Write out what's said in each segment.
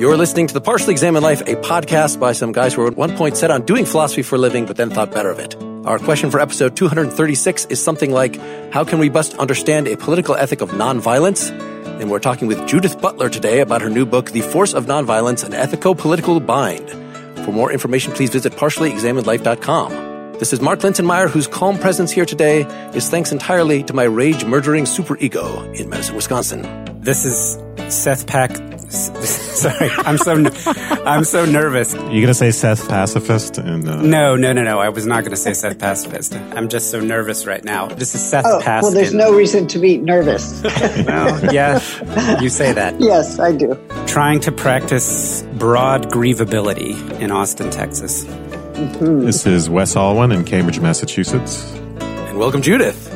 You're listening to The Partially Examined Life, a podcast by some guys who were at one point set on doing philosophy for a living, but then thought better of it. Our question for episode 236 is something like How can we best understand a political ethic of nonviolence? And we're talking with Judith Butler today about her new book, The Force of Nonviolence An Ethico Political Bind. For more information, please visit partiallyexaminedlife.com. This is Mark Linsenmayer, whose calm presence here today is thanks entirely to my rage murdering superego in Madison, Wisconsin. This is Seth Pack Sorry, I'm so I'm so nervous. You gonna say Seth pacifist? And uh... no, no, no, no. I was not gonna say Seth pacifist. I'm just so nervous right now. This is Seth oh, pacifist. Well, there's no reason to be nervous. well, yeah, you say that. Yes, I do. Trying to practice broad grievability in Austin, Texas. Mm-hmm. This is Wes Alwan in Cambridge, Massachusetts. And welcome, Judith.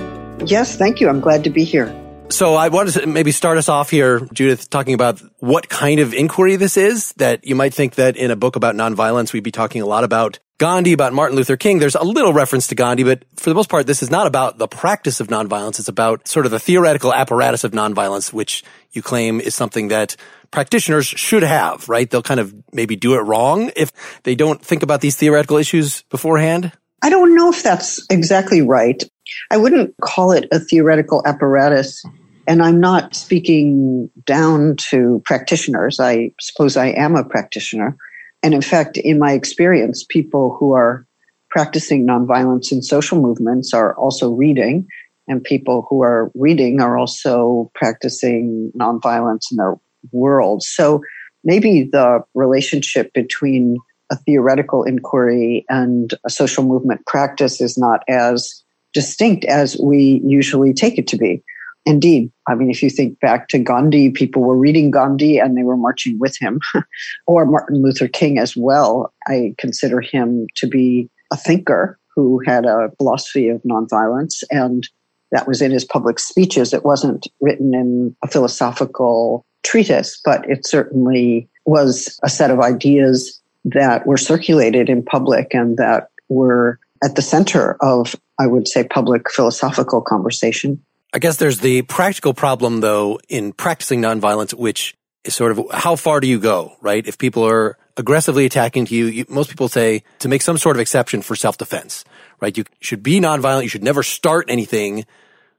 Yes, thank you. I'm glad to be here. So I wanted to maybe start us off here, Judith, talking about what kind of inquiry this is that you might think that in a book about nonviolence, we'd be talking a lot about Gandhi, about Martin Luther King. There's a little reference to Gandhi, but for the most part, this is not about the practice of nonviolence. It's about sort of the theoretical apparatus of nonviolence, which you claim is something that practitioners should have, right? They'll kind of maybe do it wrong if they don't think about these theoretical issues beforehand. I don't know if that's exactly right. I wouldn't call it a theoretical apparatus. And I'm not speaking down to practitioners. I suppose I am a practitioner. And in fact, in my experience, people who are practicing nonviolence in social movements are also reading, and people who are reading are also practicing nonviolence in their world. So maybe the relationship between a theoretical inquiry and a social movement practice is not as distinct as we usually take it to be. Indeed. I mean, if you think back to Gandhi, people were reading Gandhi and they were marching with him, or Martin Luther King as well. I consider him to be a thinker who had a philosophy of nonviolence, and that was in his public speeches. It wasn't written in a philosophical treatise, but it certainly was a set of ideas that were circulated in public and that were at the center of, I would say, public philosophical conversation. I guess there's the practical problem, though, in practicing nonviolence, which is sort of how far do you go, right? If people are aggressively attacking you, you most people say to make some sort of exception for self-defense, right? You should be nonviolent. You should never start anything.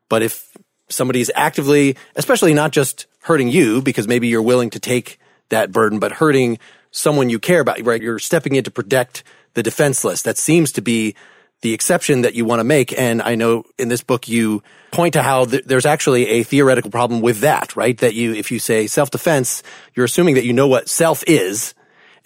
But if somebody is actively, especially not just hurting you, because maybe you're willing to take that burden, but hurting someone you care about, right? You're stepping in to protect the defenseless. That seems to be the exception that you want to make. And I know in this book you point to how th- there's actually a theoretical problem with that, right? That you, if you say self-defense, you're assuming that you know what self is,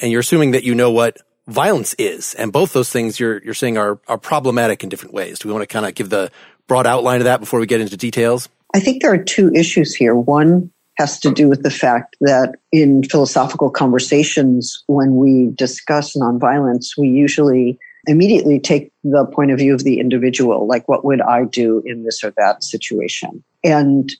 and you're assuming that you know what violence is. And both those things you're, you're saying are, are problematic in different ways. Do we want to kind of give the broad outline of that before we get into details? I think there are two issues here. One has to do with the fact that in philosophical conversations, when we discuss nonviolence, we usually immediately take the point of view of the individual, like what would I do in this or that situation? And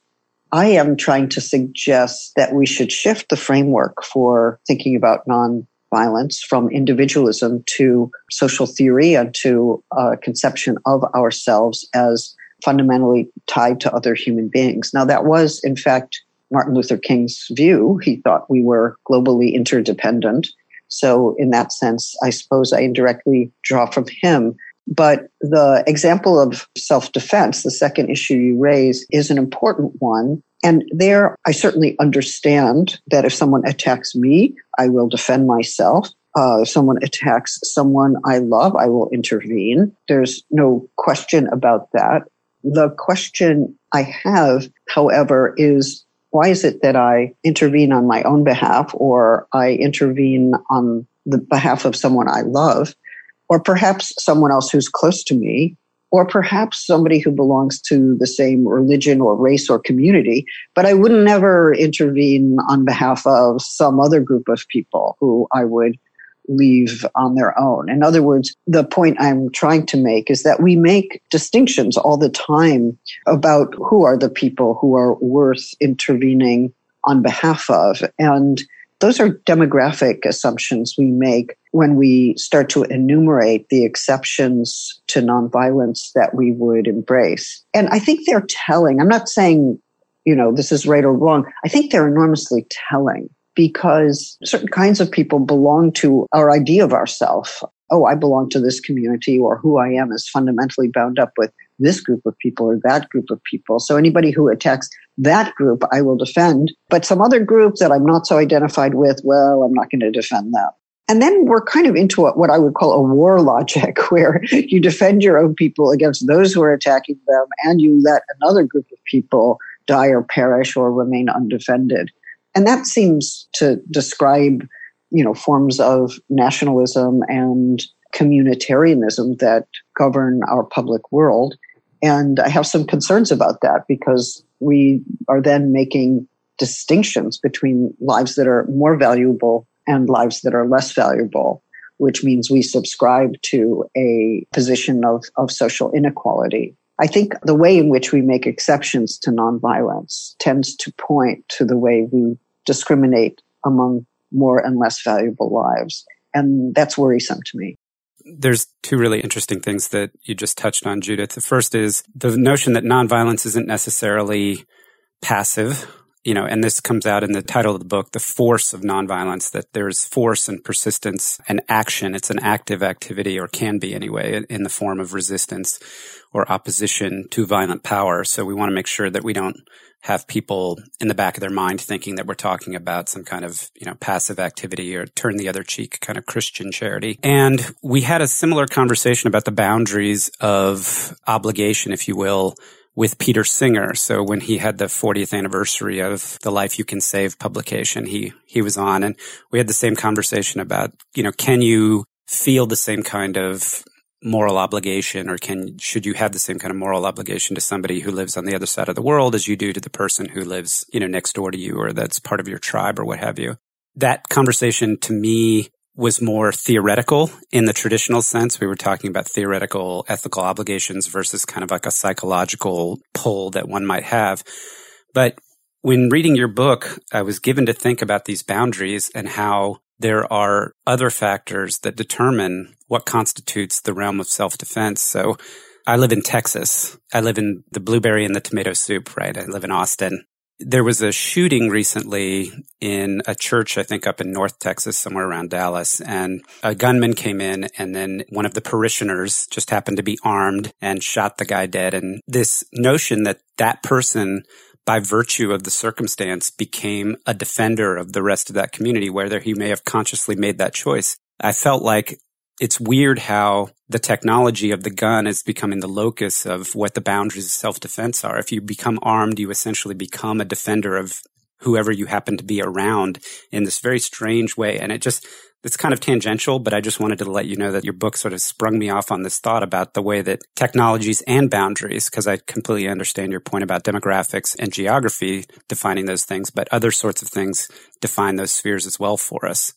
I am trying to suggest that we should shift the framework for thinking about nonviolence from individualism to social theory and to a conception of ourselves as fundamentally tied to other human beings. Now, that was, in fact, Martin Luther King's view. He thought we were globally interdependent so, in that sense, I suppose I indirectly draw from him. But the example of self defense, the second issue you raise, is an important one. And there, I certainly understand that if someone attacks me, I will defend myself. Uh, if someone attacks someone I love, I will intervene. There's no question about that. The question I have, however, is why is it that I intervene on my own behalf or I intervene on the behalf of someone I love or perhaps someone else who's close to me or perhaps somebody who belongs to the same religion or race or community, but I would never intervene on behalf of some other group of people who I would leave on their own. In other words, the point I'm trying to make is that we make distinctions all the time about who are the people who are worth intervening on behalf of. And those are demographic assumptions we make when we start to enumerate the exceptions to nonviolence that we would embrace. And I think they're telling. I'm not saying, you know, this is right or wrong. I think they're enormously telling because certain kinds of people belong to our idea of ourself. Oh, I belong to this community or who I am is fundamentally bound up with this group of people or that group of people. So anybody who attacks that group, I will defend. But some other group that I'm not so identified with, well, I'm not going to defend them. And then we're kind of into what I would call a war logic, where you defend your own people against those who are attacking them, and you let another group of people die or perish or remain undefended. And that seems to describe, you know, forms of nationalism and communitarianism that govern our public world. And I have some concerns about that because we are then making distinctions between lives that are more valuable and lives that are less valuable, which means we subscribe to a position of, of social inequality. I think the way in which we make exceptions to nonviolence tends to point to the way we discriminate among more and less valuable lives. And that's worrisome to me. There's two really interesting things that you just touched on, Judith. The first is the notion that nonviolence isn't necessarily passive you know, and this comes out in the title of the book, The Force of Nonviolence, that there's force and persistence and action. It's an active activity, or can be anyway, in the form of resistance or opposition to violent power. So we want to make sure that we don't have people in the back of their mind thinking that we're talking about some kind of, you know, passive activity or turn the other cheek kind of Christian charity. And we had a similar conversation about the boundaries of obligation, if you will, with Peter Singer. So when he had the 40th anniversary of the Life You Can Save publication, he, he was on and we had the same conversation about, you know, can you feel the same kind of moral obligation or can, should you have the same kind of moral obligation to somebody who lives on the other side of the world as you do to the person who lives, you know, next door to you or that's part of your tribe or what have you? That conversation to me was more theoretical in the traditional sense. We were talking about theoretical ethical obligations versus kind of like a psychological pull that one might have. But when reading your book, I was given to think about these boundaries and how there are other factors that determine what constitutes the realm of self defense. So I live in Texas. I live in the blueberry and the tomato soup, right? I live in Austin there was a shooting recently in a church, I think up in North Texas, somewhere around Dallas, and a gunman came in and then one of the parishioners just happened to be armed and shot the guy dead. And this notion that that person by virtue of the circumstance became a defender of the rest of that community, whether he may have consciously made that choice. I felt like it's weird how the technology of the gun is becoming the locus of what the boundaries of self defense are. If you become armed, you essentially become a defender of whoever you happen to be around in this very strange way. And it just, it's kind of tangential, but I just wanted to let you know that your book sort of sprung me off on this thought about the way that technologies and boundaries, because I completely understand your point about demographics and geography defining those things, but other sorts of things define those spheres as well for us.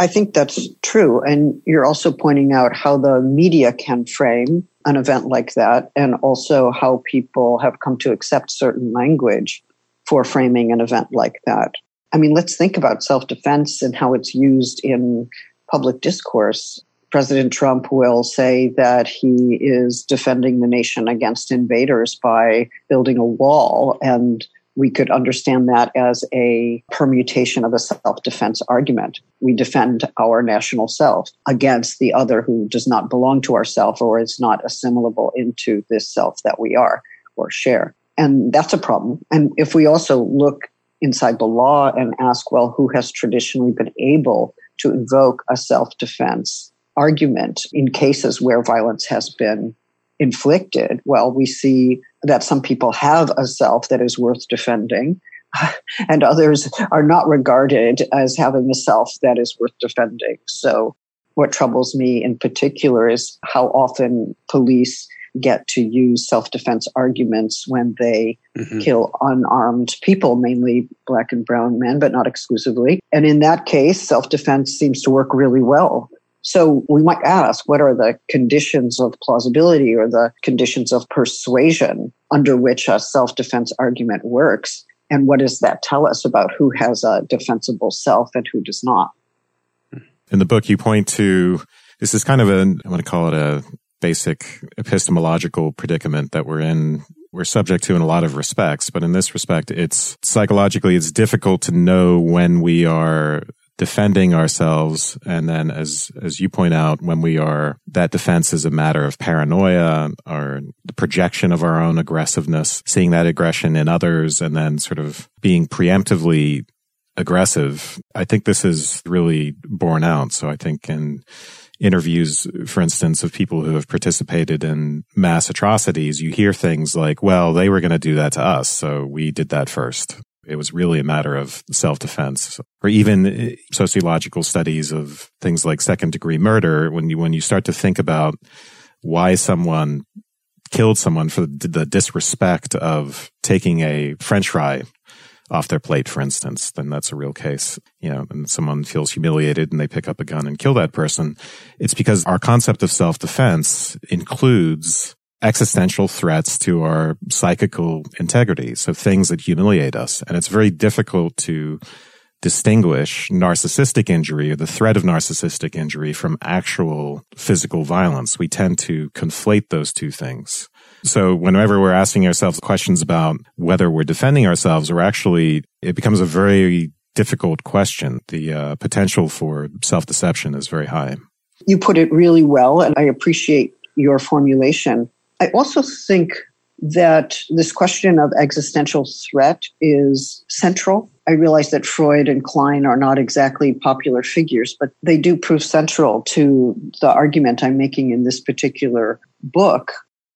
I think that's true. And you're also pointing out how the media can frame an event like that and also how people have come to accept certain language for framing an event like that. I mean, let's think about self defense and how it's used in public discourse. President Trump will say that he is defending the nation against invaders by building a wall and we could understand that as a permutation of a self defense argument. We defend our national self against the other who does not belong to ourself or is not assimilable into this self that we are or share. And that's a problem. And if we also look inside the law and ask, well, who has traditionally been able to invoke a self defense argument in cases where violence has been inflicted? Well, we see that some people have a self that is worth defending and others are not regarded as having a self that is worth defending. So what troubles me in particular is how often police get to use self-defense arguments when they mm-hmm. kill unarmed people, mainly black and brown men, but not exclusively. And in that case, self-defense seems to work really well so we might ask, what are the conditions of plausibility or the conditions of persuasion under which a self-defense argument works? And what does that tell us about who has a defensible self and who does not? In the book, you point to this is kind of a, I want to call it a basic epistemological predicament that we're in we're subject to in a lot of respects, but in this respect, it's psychologically, it's difficult to know when we are defending ourselves. And then as, as you point out, when we are, that defense is a matter of paranoia or the projection of our own aggressiveness, seeing that aggression in others and then sort of being preemptively aggressive. I think this is really borne out. So I think in interviews, for instance, of people who have participated in mass atrocities, you hear things like, well, they were going to do that to us. So we did that first. It was really a matter of self defense or even eh, sociological studies of things like second degree murder. When you, when you start to think about why someone killed someone for the disrespect of taking a french fry off their plate, for instance, then that's a real case. You know, and someone feels humiliated and they pick up a gun and kill that person. It's because our concept of self-defense includes existential threats to our psychical integrity. So things that humiliate us. And it's very difficult to distinguish narcissistic injury or the threat of narcissistic injury from actual physical violence. We tend to conflate those two things. So whenever we're asking ourselves questions about whether we're defending ourselves, or actually, it becomes a very difficult question. The uh, potential for self deception is very high. You put it really well, and I appreciate your formulation. I also think that this question of existential threat is central. I realize that Freud and Klein are not exactly popular figures, but they do prove central to the argument I'm making in this particular book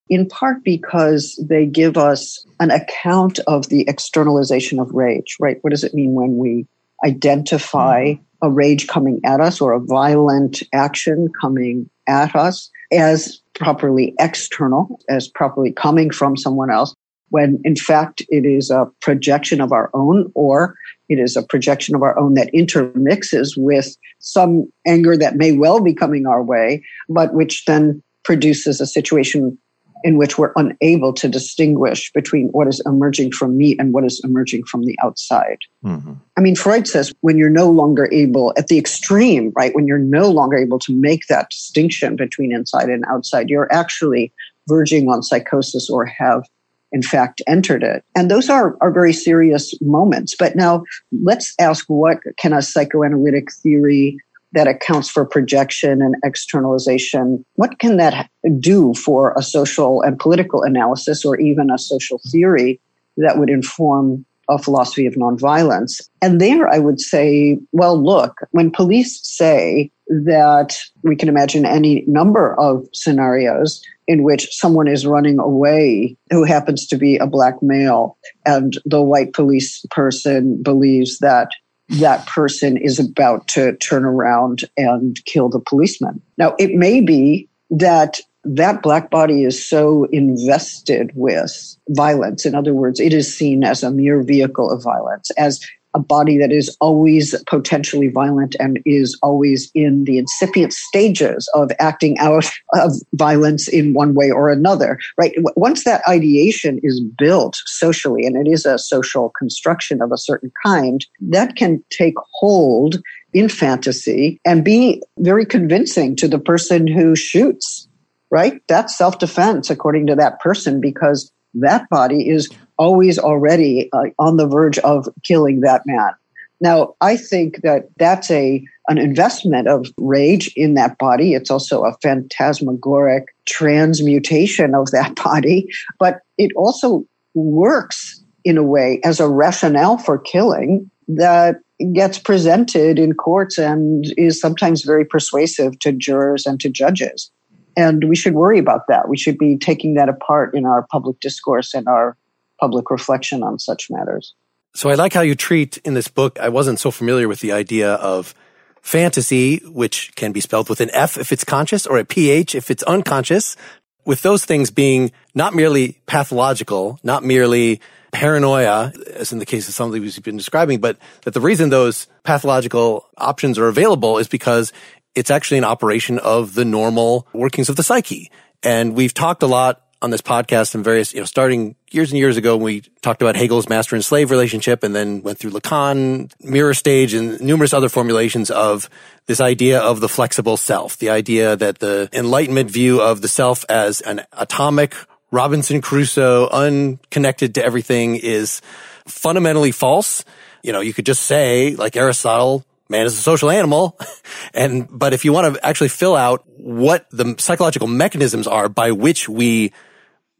in part because they give us an account of the externalization of rage, right? What does it mean when we identify a rage coming at us or a violent action coming at us as properly external, as properly coming from someone else, when in fact it is a projection of our own or it is a projection of our own that intermixes with some anger that may well be coming our way, but which then produces a situation in which we're unable to distinguish between what is emerging from me and what is emerging from the outside. Mm-hmm. I mean, Freud says when you're no longer able, at the extreme, right, when you're no longer able to make that distinction between inside and outside, you're actually verging on psychosis or have in fact entered it. And those are, are very serious moments. But now let's ask what can a psychoanalytic theory that accounts for projection and externalization. What can that do for a social and political analysis or even a social theory that would inform a philosophy of nonviolence? And there I would say, well, look, when police say that we can imagine any number of scenarios in which someone is running away who happens to be a black male and the white police person believes that that person is about to turn around and kill the policeman. Now, it may be that that black body is so invested with violence. In other words, it is seen as a mere vehicle of violence, as a body that is always potentially violent and is always in the incipient stages of acting out of violence in one way or another, right? Once that ideation is built socially, and it is a social construction of a certain kind, that can take hold in fantasy and be very convincing to the person who shoots, right? That's self defense according to that person because that body is always already uh, on the verge of killing that man. Now, I think that that's a an investment of rage in that body. It's also a phantasmagoric transmutation of that body, but it also works in a way as a rationale for killing that gets presented in courts and is sometimes very persuasive to jurors and to judges. And we should worry about that. We should be taking that apart in our public discourse and our public reflection on such matters. So I like how you treat in this book. I wasn't so familiar with the idea of fantasy, which can be spelled with an F if it's conscious or a PH if it's unconscious, with those things being not merely pathological, not merely paranoia, as in the case of some of these you've been describing, but that the reason those pathological options are available is because it's actually an operation of the normal workings of the psyche. And we've talked a lot on this podcast and various, you know, starting years and years ago when we talked about Hegel's master and slave relationship and then went through Lacan, mirror stage and numerous other formulations of this idea of the flexible self, the idea that the enlightenment view of the self as an atomic Robinson Crusoe, unconnected to everything is fundamentally false. You know, you could just say, like Aristotle, man is a social animal. and, but if you want to actually fill out what the psychological mechanisms are by which we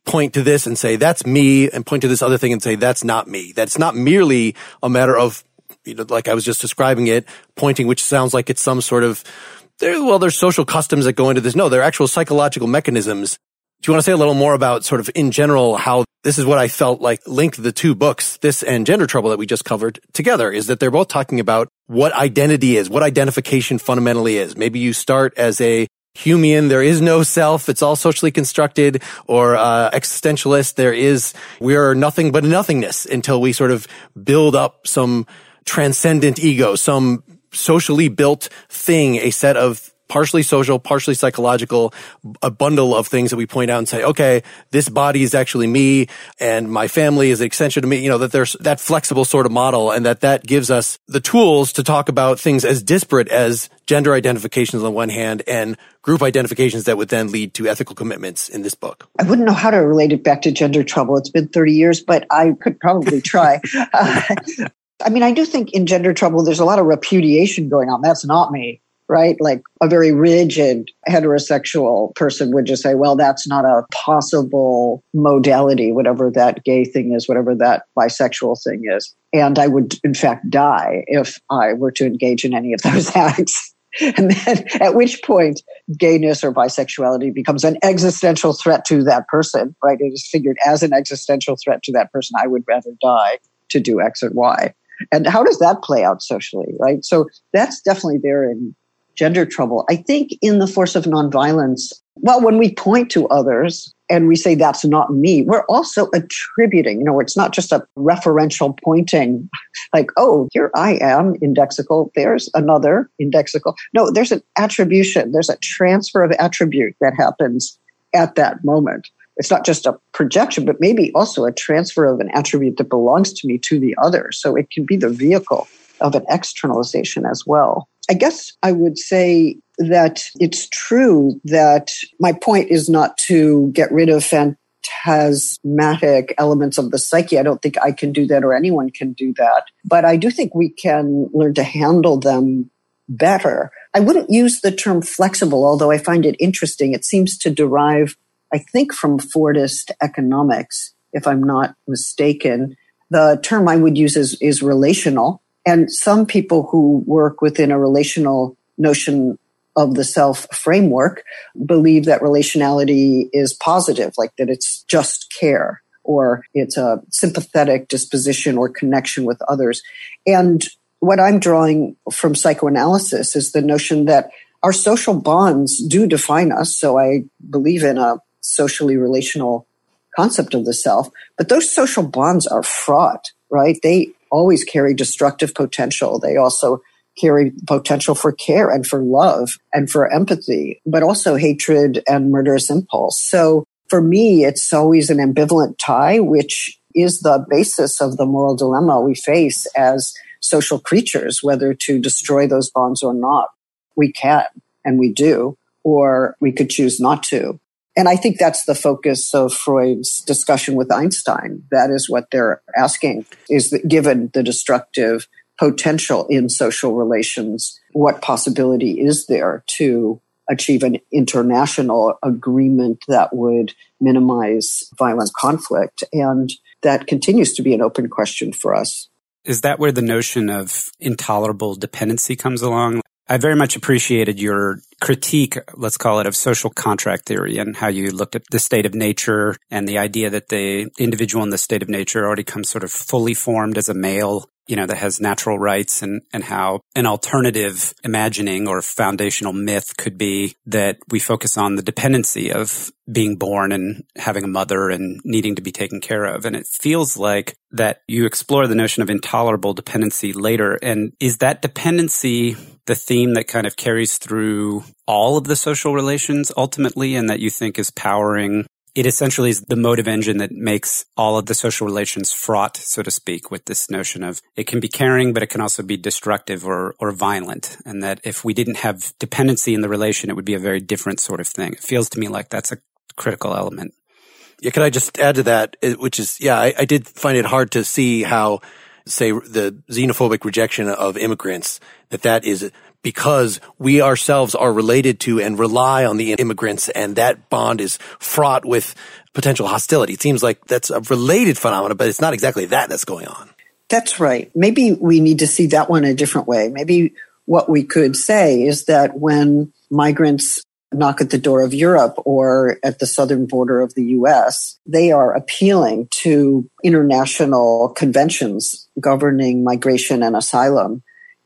point to this and say, that's me, and point to this other thing and say, that's not me. That's not merely a matter of, you know, like I was just describing it, pointing, which sounds like it's some sort of, well, there's social customs that go into this. No, they're actual psychological mechanisms. Do you want to say a little more about sort of in general how this is what I felt like linked the two books, this and Gender Trouble that we just covered together is that they're both talking about what identity is, what identification fundamentally is. Maybe you start as a Humean, there is no self. It's all socially constructed or uh, existentialist. There is, we are nothing but nothingness until we sort of build up some transcendent ego, some socially built thing, a set of partially social, partially psychological, a bundle of things that we point out and say, okay, this body is actually me and my family is an extension of me, you know, that there's that flexible sort of model and that that gives us the tools to talk about things as disparate as gender identifications on one hand and group identifications that would then lead to ethical commitments in this book. I wouldn't know how to relate it back to gender trouble. It's been 30 years, but I could probably try. I mean, I do think in gender trouble, there's a lot of repudiation going on. That's not me right? Like a very rigid heterosexual person would just say, well, that's not a possible modality, whatever that gay thing is, whatever that bisexual thing is. And I would, in fact, die if I were to engage in any of those acts. And then at which point gayness or bisexuality becomes an existential threat to that person, right? It is figured as an existential threat to that person. I would rather die to do X and Y. And how does that play out socially, right? So that's definitely there in gender trouble. I think in the force of nonviolence, well, when we point to others and we say that's not me, we're also attributing, you know, it's not just a referential pointing like, oh, here I am, indexical, there's another indexical. No, there's an attribution, there's a transfer of attribute that happens at that moment. It's not just a projection, but maybe also a transfer of an attribute that belongs to me to the other. So it can be the vehicle of an externalization as well. I guess I would say that it's true that my point is not to get rid of phantasmatic elements of the psyche. I don't think I can do that or anyone can do that. But I do think we can learn to handle them better. I wouldn't use the term flexible, although I find it interesting. It seems to derive, I think, from Fordist economics, if I'm not mistaken. The term I would use is, is relational and some people who work within a relational notion of the self framework believe that relationality is positive, like that it's just care or it's a sympathetic disposition or connection with others. And what I'm drawing from psychoanalysis is the notion that our social bonds do define us. So I believe in a socially relational concept of the self, but those social bonds are fraught, right? They always carry destructive potential. They also carry potential for care and for love and for empathy, but also hatred and murderous impulse. So for me, it's always an ambivalent tie, which is the basis of the moral dilemma we face as social creatures, whether to destroy those bonds or not. We can and we do, or we could choose not to. And I think that's the focus of Freud's discussion with Einstein. That is what they're asking is that given the destructive potential in social relations, what possibility is there to achieve an international agreement that would minimize violent conflict? And that continues to be an open question for us. Is that where the notion of intolerable dependency comes along? I very much appreciated your critique, let's call it, of social contract theory and how you looked at the state of nature and the idea that the individual in the state of nature already comes sort of fully formed as a male you know, that has natural rights and, and how an alternative imagining or foundational myth could be that we focus on the dependency of being born and having a mother and needing to be taken care of. And it feels like that you explore the notion of intolerable dependency later. And is that dependency the theme that kind of carries through all of the social relations ultimately and that you think is powering it essentially is the motive engine that makes all of the social relations fraught, so to speak, with this notion of it can be caring, but it can also be destructive or, or violent. And that if we didn't have dependency in the relation, it would be a very different sort of thing. It feels to me like that's a critical element. Yeah, could I just add to that, which is, yeah, I, I did find it hard to see how, say, the xenophobic rejection of immigrants, that that is because we ourselves are related to and rely on the immigrants and that bond is fraught with potential hostility. It seems like that's a related phenomenon, but it's not exactly that that's going on. That's right. Maybe we need to see that one a different way. Maybe what we could say is that when migrants knock at the door of Europe or at the southern border of the US, they are appealing to international conventions governing migration and asylum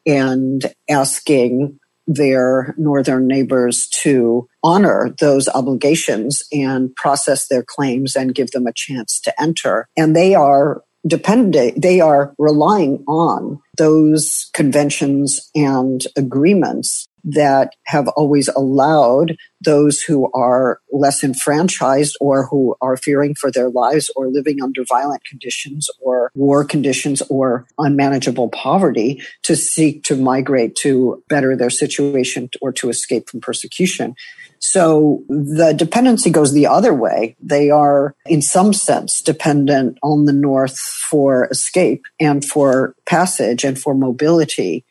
and asking their northern neighbors to honor those obligations and process their claims and give them a chance to enter. And they are dependent, they are relying on those conventions and agreements that have always allowed those who are less enfranchised or who are fearing for their lives or living under violent conditions or war conditions or unmanageable poverty to seek to migrate to better their situation or to escape from persecution. So the dependency goes the other way. They are, in some sense, dependent on the North for escape and for passage and for mobility.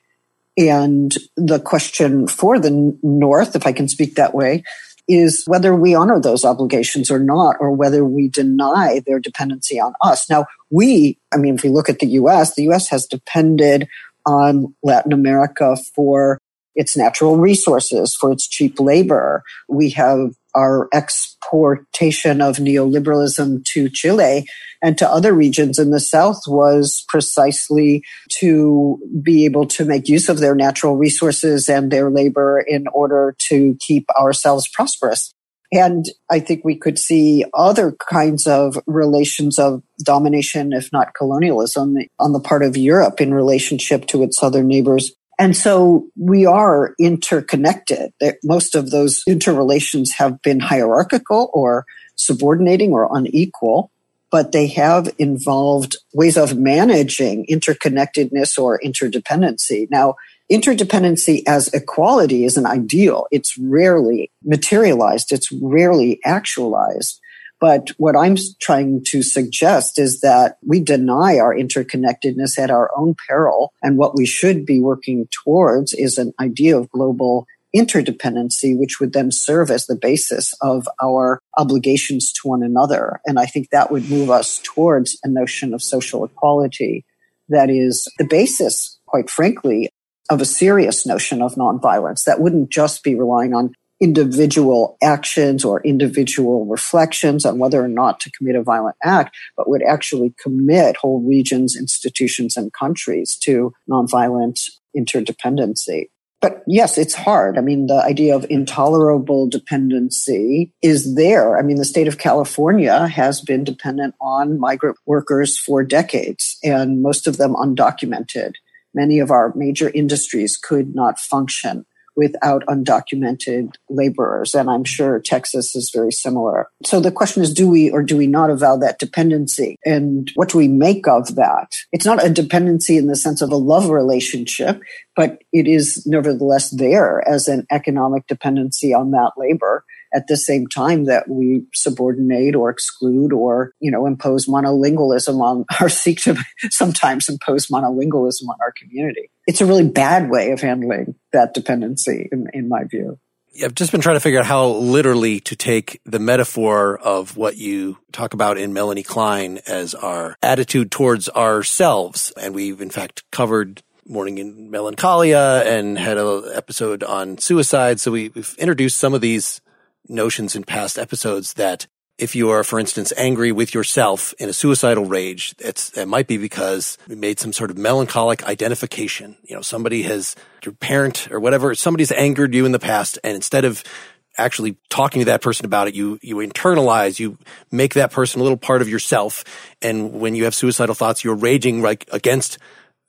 And the question for the North, if I can speak that way, is whether we honor those obligations or not, or whether we deny their dependency on us. Now, we, I mean, if we look at the US, the US has depended on Latin America for its natural resources, for its cheap labor. We have our exportation of neoliberalism to Chile and to other regions in the South was precisely to be able to make use of their natural resources and their labor in order to keep ourselves prosperous. And I think we could see other kinds of relations of domination, if not colonialism, on the part of Europe in relationship to its southern neighbors and so we are interconnected. Most of those interrelations have been hierarchical or subordinating or unequal, but they have involved ways of managing interconnectedness or interdependency. Now, interdependency as equality is an ideal. It's rarely materialized. It's rarely actualized. But what I'm trying to suggest is that we deny our interconnectedness at our own peril. And what we should be working towards is an idea of global interdependency, which would then serve as the basis of our obligations to one another. And I think that would move us towards a notion of social equality that is the basis, quite frankly, of a serious notion of nonviolence that wouldn't just be relying on individual actions or individual reflections on whether or not to commit a violent act, but would actually commit whole regions, institutions, and countries to nonviolent interdependency. But yes, it's hard. I mean, the idea of intolerable dependency is there. I mean, the state of California has been dependent on migrant workers for decades, and most of them undocumented. Many of our major industries could not function without undocumented laborers. And I'm sure Texas is very similar. So the question is, do we or do we not avow that dependency? And what do we make of that? It's not a dependency in the sense of a love relationship, but it is nevertheless there as an economic dependency on that labor at the same time that we subordinate or exclude or, you know, impose monolingualism on or seek to sometimes impose monolingualism on our community. It's a really bad way of handling that dependency in, in my view. I've just been trying to figure out how literally to take the metaphor of what you talk about in Melanie Klein as our attitude towards ourselves. And we've in fact covered Mourning in Melancholia and had an episode on suicide. So we, have introduced some of these notions in past episodes that if you are, for instance, angry with yourself in a suicidal rage, it might be because you made some sort of melancholic identification. You know, somebody has, your parent or whatever, somebody's angered you in the past. And instead of actually talking to that person about it, you, you internalize, you make that person a little part of yourself. And when you have suicidal thoughts, you're raging like against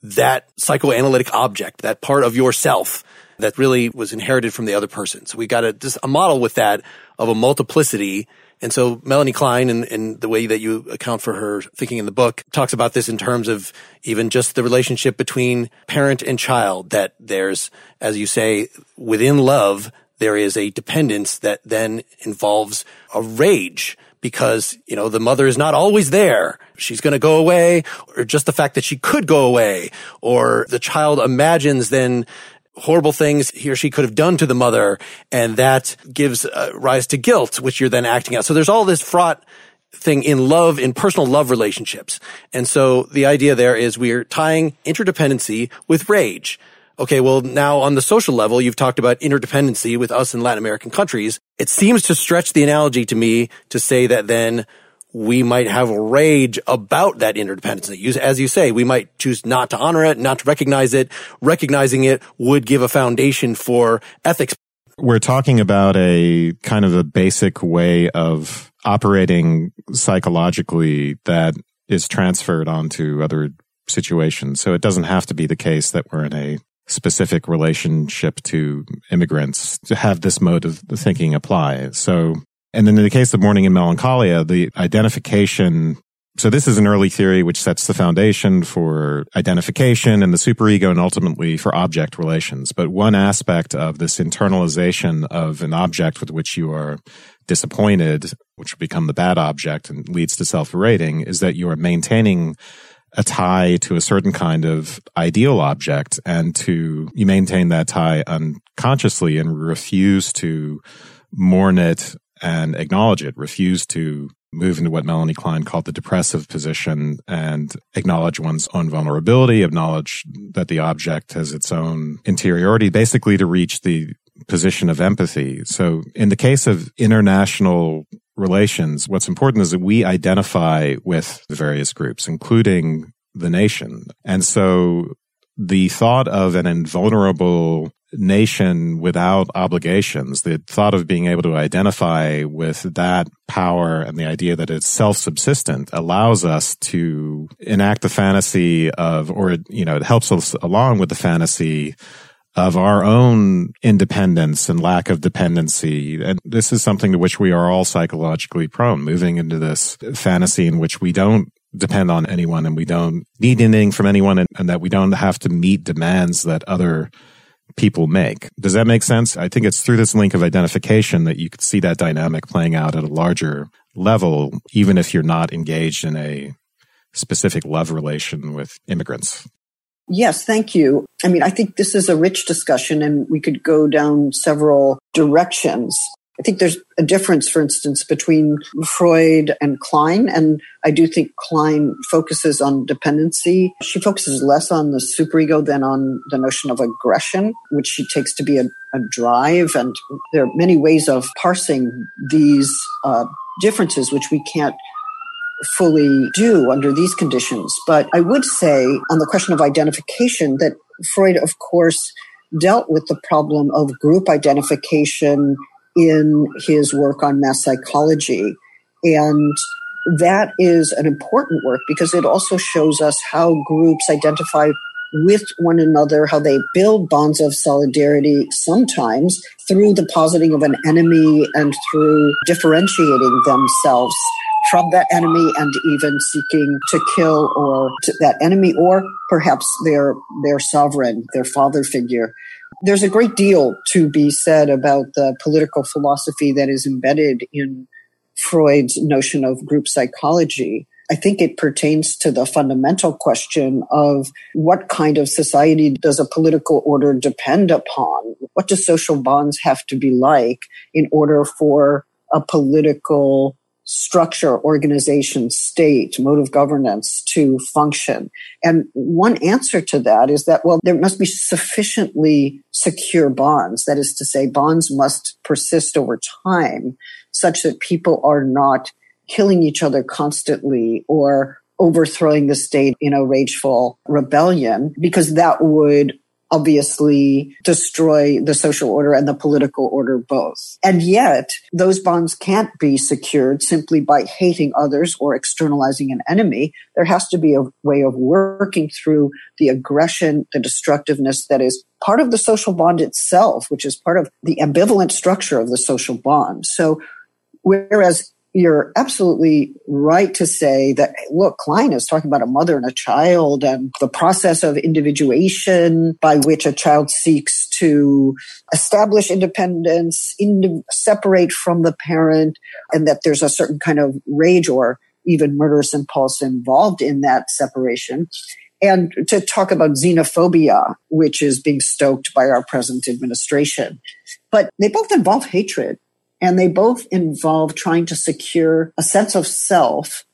that psychoanalytic object, that part of yourself that really was inherited from the other person. So we got a, just a model with that of a multiplicity. And so Melanie Klein and, and the way that you account for her thinking in the book talks about this in terms of even just the relationship between parent and child, that there's, as you say, within love, there is a dependence that then involves a rage because, you know, the mother is not always there. She's going to go away or just the fact that she could go away or the child imagines then horrible things he or she could have done to the mother. And that gives uh, rise to guilt, which you're then acting out. So there's all this fraught thing in love, in personal love relationships. And so the idea there is we are tying interdependency with rage. Okay, well, now on the social level, you've talked about interdependency with us in Latin American countries. It seems to stretch the analogy to me to say that then we might have rage about that interdependency. As you say, we might choose not to honor it, not to recognize it. Recognizing it would give a foundation for ethics. We're talking about a kind of a basic way of operating psychologically that is transferred onto other situations. So it doesn't have to be the case that we're in a specific relationship to immigrants to have this mode of thinking apply. So, and then in the case of mourning and melancholia, the identification so this is an early theory which sets the foundation for identification and the superego and ultimately for object relations. But one aspect of this internalization of an object with which you are disappointed, which will become the bad object and leads to self-rating, is that you are maintaining a tie to a certain kind of ideal object and to you maintain that tie unconsciously and refuse to mourn it and acknowledge it, refuse to move into what Melanie Klein called the depressive position and acknowledge one's own vulnerability, acknowledge that the object has its own interiority, basically to reach the position of empathy. So in the case of international relations, what's important is that we identify with the various groups, including the nation. And so the thought of an invulnerable nation without obligations, the thought of being able to identify with that power and the idea that it's self-subsistent allows us to enact the fantasy of, or, you know, it helps us along with the fantasy of our own independence and lack of dependency. And this is something to which we are all psychologically prone, moving into this fantasy in which we don't depend on anyone and we don't need anything from anyone and, and that we don't have to meet demands that other people make. Does that make sense? I think it's through this link of identification that you could see that dynamic playing out at a larger level, even if you're not engaged in a specific love relation with immigrants. Yes, thank you. I mean, I think this is a rich discussion and we could go down several directions. I think there's a difference, for instance, between Freud and Klein. And I do think Klein focuses on dependency. She focuses less on the superego than on the notion of aggression, which she takes to be a, a drive. And there are many ways of parsing these uh, differences, which we can't fully do under these conditions. But I would say on the question of identification that Freud, of course, dealt with the problem of group identification in his work on mass psychology. And that is an important work because it also shows us how groups identify with one another, how they build bonds of solidarity sometimes through the positing of an enemy and through differentiating themselves from that enemy and even seeking to kill or to that enemy or perhaps their their sovereign, their father figure. There's a great deal to be said about the political philosophy that is embedded in Freud's notion of group psychology. I think it pertains to the fundamental question of what kind of society does a political order depend upon? What do social bonds have to be like in order for a political structure, organization, state, mode of governance to function? And one answer to that is that, well, there must be sufficiently secure bonds. That is to say, bonds must persist over time such that people are not killing each other constantly or overthrowing the state in a rageful rebellion because that would obviously destroy the social order and the political order both. And yet those bonds can't be secured simply by hating others or externalizing an enemy. There has to be a way of working through the aggression, the destructiveness that is part of the social bond itself, which is part of the ambivalent structure of the social bond. So whereas you're absolutely right to say that, look, Klein is talking about a mother and a child and the process of individuation by which a child seeks to establish independence, ind- separate from the parent, and that there's a certain kind of rage or even murderous impulse involved in that separation. And to talk about xenophobia, which is being stoked by our present administration. But they both involve hatred. And they both involve trying to secure a sense of self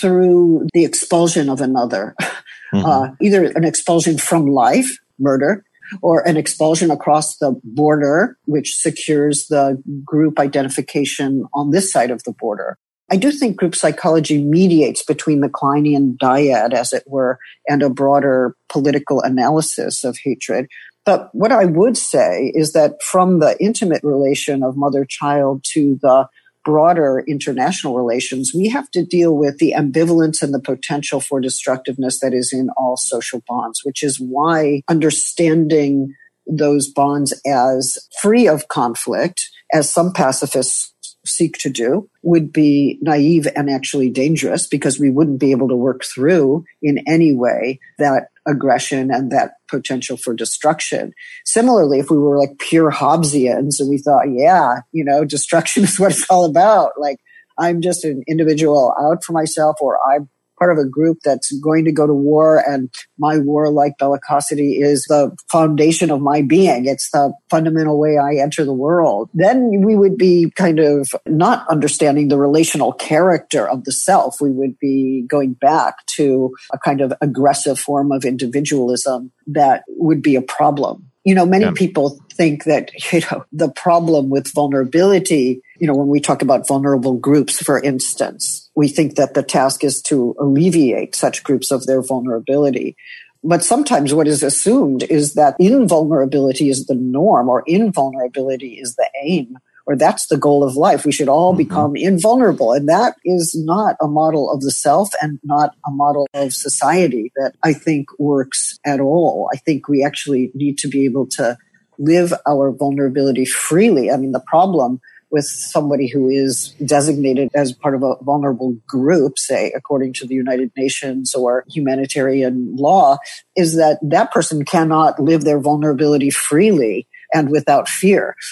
through the expulsion of another, mm-hmm. uh, either an expulsion from life, murder, or an expulsion across the border, which secures the group identification on this side of the border. I do think group psychology mediates between the Kleinian dyad, as it were, and a broader political analysis of hatred. But what I would say is that from the intimate relation of mother child to the broader international relations, we have to deal with the ambivalence and the potential for destructiveness that is in all social bonds, which is why understanding those bonds as free of conflict, as some pacifists seek to do would be naive and actually dangerous because we wouldn't be able to work through in any way that aggression and that potential for destruction. Similarly, if we were like pure Hobbesians and we thought, yeah, you know, destruction is what it's all about, like I'm just an individual out for myself or I'm part of a group that's going to go to war and my warlike bellicosity is the foundation of my being. It's the fundamental way I enter the world. Then we would be kind of not understanding the relational character of the self. We would be going back to a kind of aggressive form of individualism that would be a problem. You know, many yeah. people think that, you know, the problem with vulnerability, you know, when we talk about vulnerable groups, for instance, we think that the task is to alleviate such groups of their vulnerability. But sometimes what is assumed is that invulnerability is the norm or invulnerability is the aim or that's the goal of life. We should all mm-hmm. become invulnerable. And that is not a model of the self and not a model of society that I think works at all. I think we actually need to be able to live our vulnerability freely. I mean, the problem with somebody who is designated as part of a vulnerable group, say, according to the United Nations or humanitarian law, is that that person cannot live their vulnerability freely and without fear.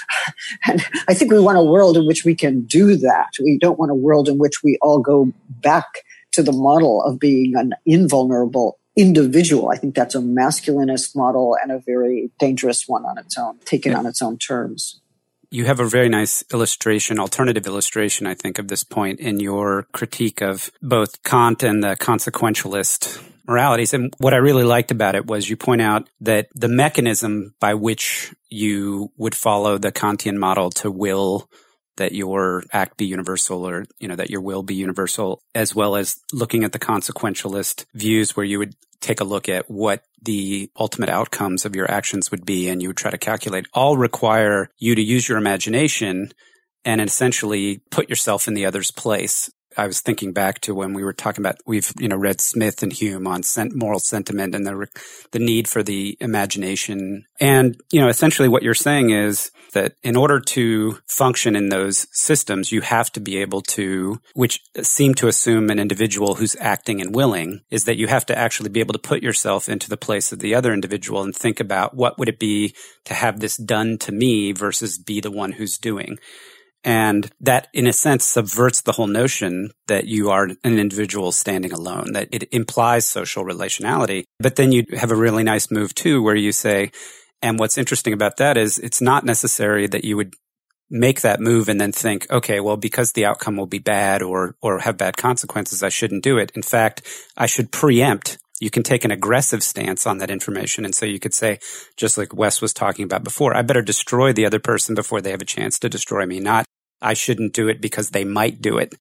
And I think we want a world in which we can do that. We don't want a world in which we all go back to the model of being an invulnerable individual. I think that's a masculinist model and a very dangerous one on its own, taken yeah. on its own terms. You have a very nice illustration, alternative illustration, I think, of this point in your critique of both Kant and the consequentialist moralities. And what I really liked about it was you point out that the mechanism by which you would follow the Kantian model to will that your act be universal or, you know, that your will be universal, as well as looking at the consequentialist views where you would take a look at what the ultimate outcomes of your actions would be and you would try to calculate all require you to use your imagination and essentially put yourself in the other's place. I was thinking back to when we were talking about we've you know read Smith and Hume on moral sentiment and the the need for the imagination. And you know essentially what you're saying is that in order to function in those systems you have to be able to which seem to assume an individual who's acting and willing is that you have to actually be able to put yourself into the place of the other individual and think about what would it be to have this done to me versus be the one who's doing and that, in a sense, subverts the whole notion that you are an individual standing alone, that it implies social relationality. But then you have a really nice move too, where you say, and what's interesting about that is it's not necessary that you would make that move and then think, okay, well, because the outcome will be bad or, or have bad consequences, I shouldn't do it. In fact, I should preempt you can take an aggressive stance on that information. And so you could say, just like Wes was talking about before, I better destroy the other person before they have a chance to destroy me, not I shouldn't do it because they might do it.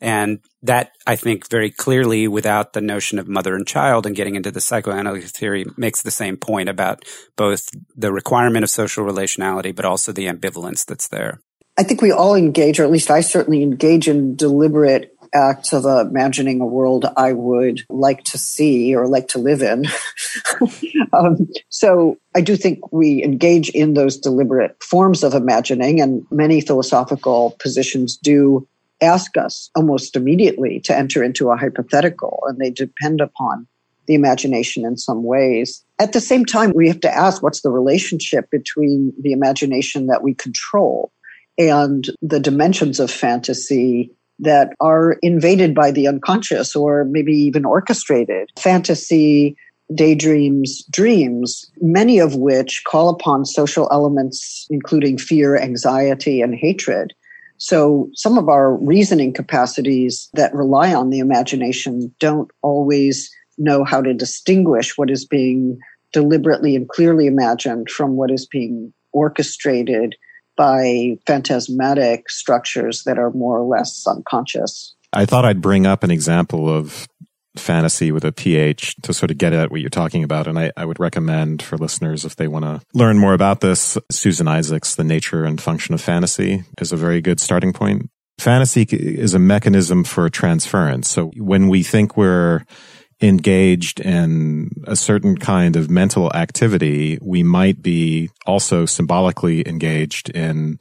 And that, I think, very clearly, without the notion of mother and child and getting into the psychoanalytic theory, makes the same point about both the requirement of social relationality, but also the ambivalence that's there. I think we all engage, or at least I certainly engage in deliberate acts of imagining a world I would like to see or like to live in. um, so I do think we engage in those deliberate forms of imagining, and many philosophical positions do ask us almost immediately to enter into a hypothetical and they depend upon the imagination in some ways. At the same time, we have to ask what's the relationship between the imagination that we control and the dimensions of fantasy that are invaded by the unconscious or maybe even orchestrated. Fantasy, daydreams, dreams, many of which call upon social elements, including fear, anxiety, and hatred. So some of our reasoning capacities that rely on the imagination don't always know how to distinguish what is being deliberately and clearly imagined from what is being orchestrated by phantasmatic structures that are more or less unconscious. I thought I'd bring up an example of fantasy with a PH to sort of get at what you're talking about. And I, I would recommend for listeners, if they want to learn more about this, Susan Isaacs, The Nature and Function of Fantasy is a very good starting point. Fantasy is a mechanism for transference. So when we think we're engaged in a certain kind of mental activity, we might be also symbolically engaged in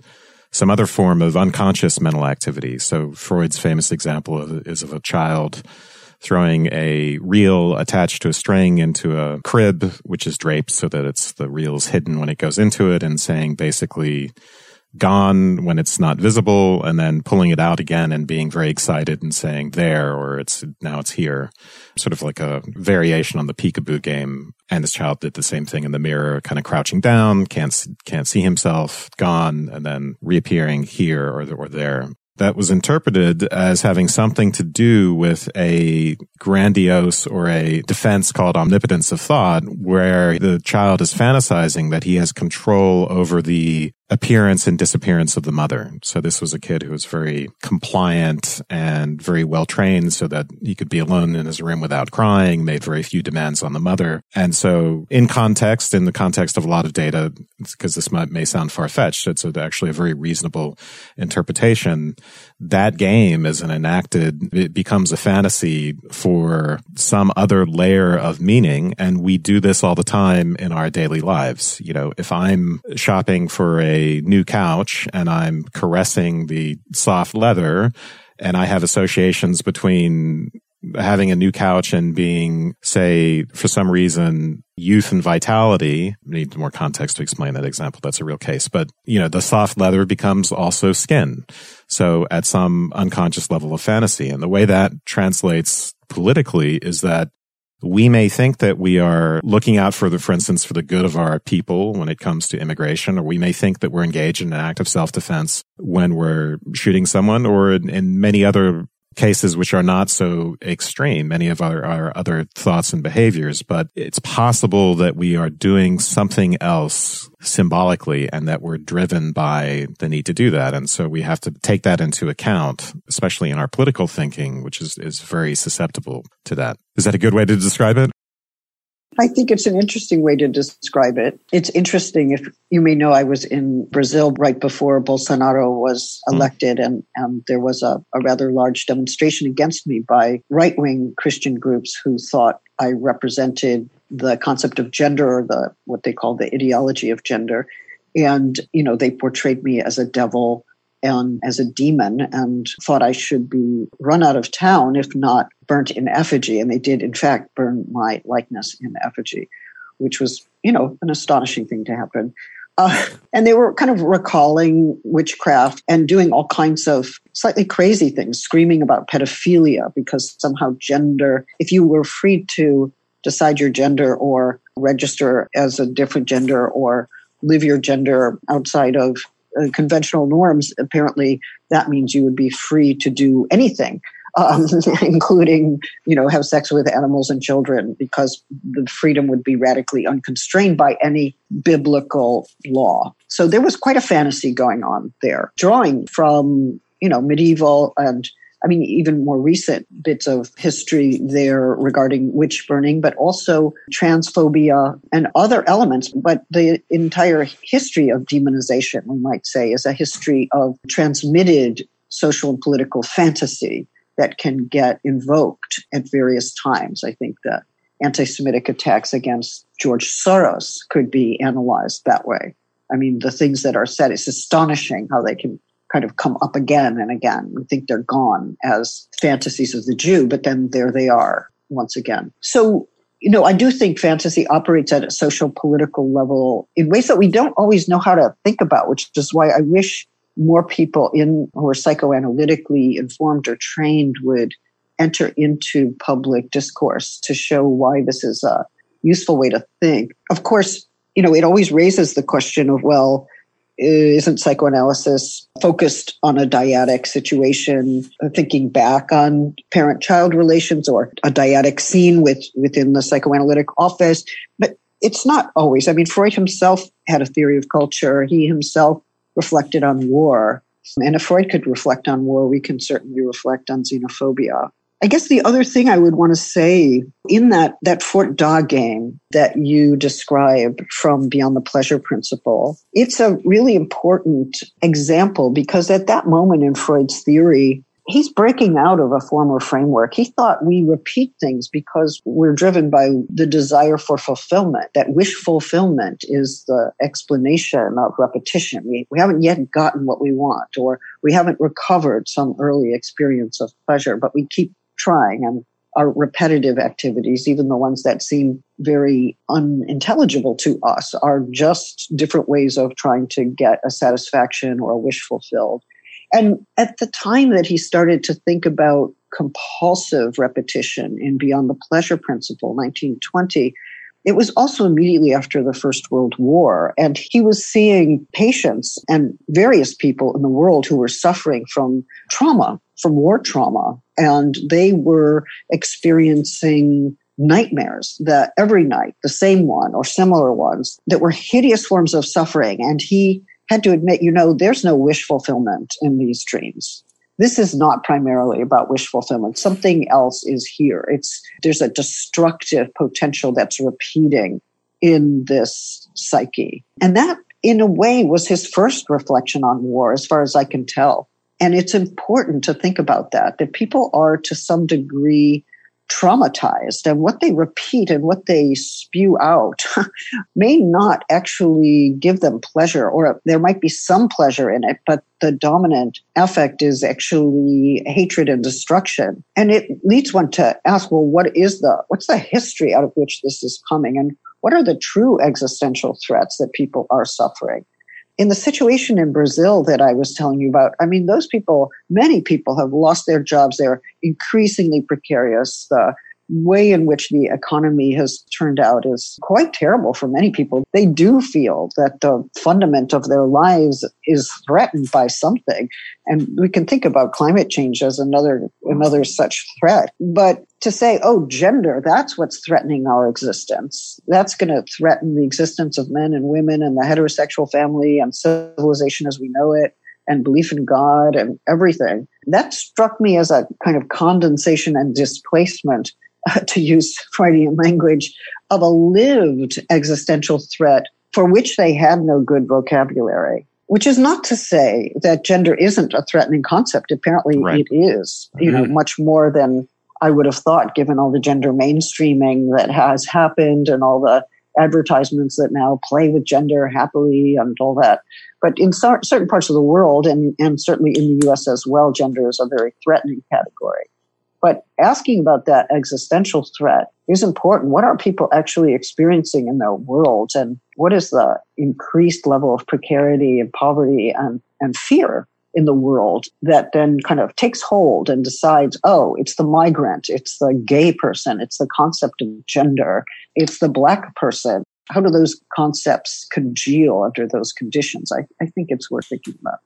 some other form of unconscious mental activity. So Freud's famous example is of a child throwing a reel attached to a string into a crib, which is draped so that it's the reel's hidden when it goes into it and saying basically, gone when it's not visible and then pulling it out again and being very excited and saying there or it's now it's here. Sort of like a variation on the peekaboo game. And this child did the same thing in the mirror, kind of crouching down, can't, can't see himself, gone, and then reappearing here or, or there that was interpreted as having something to do with a grandiose or a defense called omnipotence of thought, where the child is fantasizing that he has control over the appearance and disappearance of the mother. So this was a kid who was very compliant and very well trained so that he could be alone in his room without crying, made very few demands on the mother. And so in context, in the context of a lot of data, because this might, may sound far fetched, it's actually a very reasonable interpretation. That game is an enacted, it becomes a fantasy for some other layer of meaning. And we do this all the time in our daily lives. You know, if I'm shopping for a new couch and I'm caressing the soft leather and I have associations between having a new couch and being, say, for some reason, youth and vitality. Need more context to explain that example. That's a real case. But, you know, the soft leather becomes also skin. So at some unconscious level of fantasy. And the way that translates politically is that we may think that we are looking out for the, for instance, for the good of our people when it comes to immigration, or we may think that we're engaged in an act of self-defense when we're shooting someone, or in, in many other cases which are not so extreme, many of our, our other thoughts and behaviors, but it's possible that we are doing something else symbolically and that we're driven by the need to do that. And so we have to take that into account, especially in our political thinking, which is, is very susceptible to that. Is that a good way to describe it? I think it's an interesting way to describe it. It's interesting. If you may know, I was in Brazil right before Bolsonaro was hmm. elected, mm. and, and there was a, a rather large demonstration against me by right wing Christian groups who thought I represented the concept of gender or the what they call the ideology of gender. And, you know, they portrayed me as a devil and as a demon and thought I should be run out of town, if not burnt in effigy. And they did, in fact, burn my likeness in effigy, which was, you know, an astonishing thing to happen. Uh, and they were kind of recalling witchcraft and doing all kinds of slightly crazy things, screaming about pedophilia because somehow gender, if you were free to decide your gender or register as a different gender or live your gender outside of uh, conventional norms, apparently that means you would be free to do anything. Um, including, you know, have sex with animals and children, because the freedom would be radically unconstrained by any biblical law. So there was quite a fantasy going on there, drawing from, you know, medieval and I mean, even more recent bits of history there regarding witch burning, but also transphobia and other elements. But the entire history of demonization, we might say, is a history of transmitted social and political fantasy that can get invoked at various times. I think the anti Semitic attacks against George Soros could be analyzed that way. I mean, the things that are said, it's astonishing how they can kind of come up again and again. We think they're gone as fantasies of the Jew, but then there they are once again. So, you know, I do think fantasy operates at a social political level in ways that we don't always know how to think about, which is why I wish more people in who are psychoanalytically informed or trained would enter into public discourse to show why this is a useful way to think. Of course, you know, it always raises the question of, well, isn't psychoanalysis focused on a dyadic situation, uh, thinking back on parent child relations or a dyadic scene with, within the psychoanalytic office? But it's not always. I mean, Freud himself had a theory of culture. He himself reflected on war. And if Freud could reflect on war, we can certainly reflect on xenophobia. I guess the other thing I would want to say in that, that Fort Da game that you describe from Beyond the Pleasure Principle, it's a really important example because at that moment in Freud's theory, he's breaking out of a former framework. He thought we repeat things because we're driven by the desire for fulfillment, that wish fulfillment is the explanation of repetition. We, we haven't yet gotten what we want, or we haven't recovered some early experience of pleasure, but we keep trying and our repetitive activities, even the ones that seem very unintelligible to us, are just different ways of trying to get a satisfaction or a wish fulfilled. And at the time that he started to think about compulsive repetition in Beyond the Pleasure Principle, 1920, it was also immediately after the First World War. And he was seeing patients and various people in the world who were suffering from trauma, from war trauma. And they were experiencing nightmares that every night, the same one or similar ones that were hideous forms of suffering. And he had to admit, you know, there's no wish fulfillment in these dreams this is not primarily about wish fulfillment. Something else is here. It's there's a destructive potential that's repeating in this psyche. And that in a way was his first reflection on war, as far as I can tell. And it's important to think about that, that people are to some degree traumatized and what they repeat and what they spew out may not actually give them pleasure or there might be some pleasure in it but the dominant affect is actually hatred and destruction. And it leads one to ask well what is the what's the history out of which this is coming? And what are the true existential threats that people are suffering in the situation in Brazil that I was telling you about, I mean, those people, many people have lost their jobs. They're increasingly precarious. The way in which the economy has turned out is quite terrible for many people. They do feel that the fundament of their lives is threatened by something. And we can think about climate change as another, another such threat. But to say, oh, gender, that's what's threatening our existence. That's going to threaten the existence of men and women and the heterosexual family and civilization as we know it and belief in God and everything. That struck me as a kind of condensation and displacement to use Freudian language, of a lived existential threat for which they had no good vocabulary. Which is not to say that gender isn't a threatening concept. Apparently, right. it is. You mm-hmm. know, much more than I would have thought, given all the gender mainstreaming that has happened and all the advertisements that now play with gender happily and all that. But in certain parts of the world, and, and certainly in the US as well, gender is a very threatening category. But asking about that existential threat is important. What are people actually experiencing in their worlds? And what is the increased level of precarity and poverty and, and fear in the world that then kind of takes hold and decides, oh, it's the migrant, it's the gay person, it's the concept of gender, it's the black person. How do those concepts congeal under those conditions? I, I think it's worth thinking about.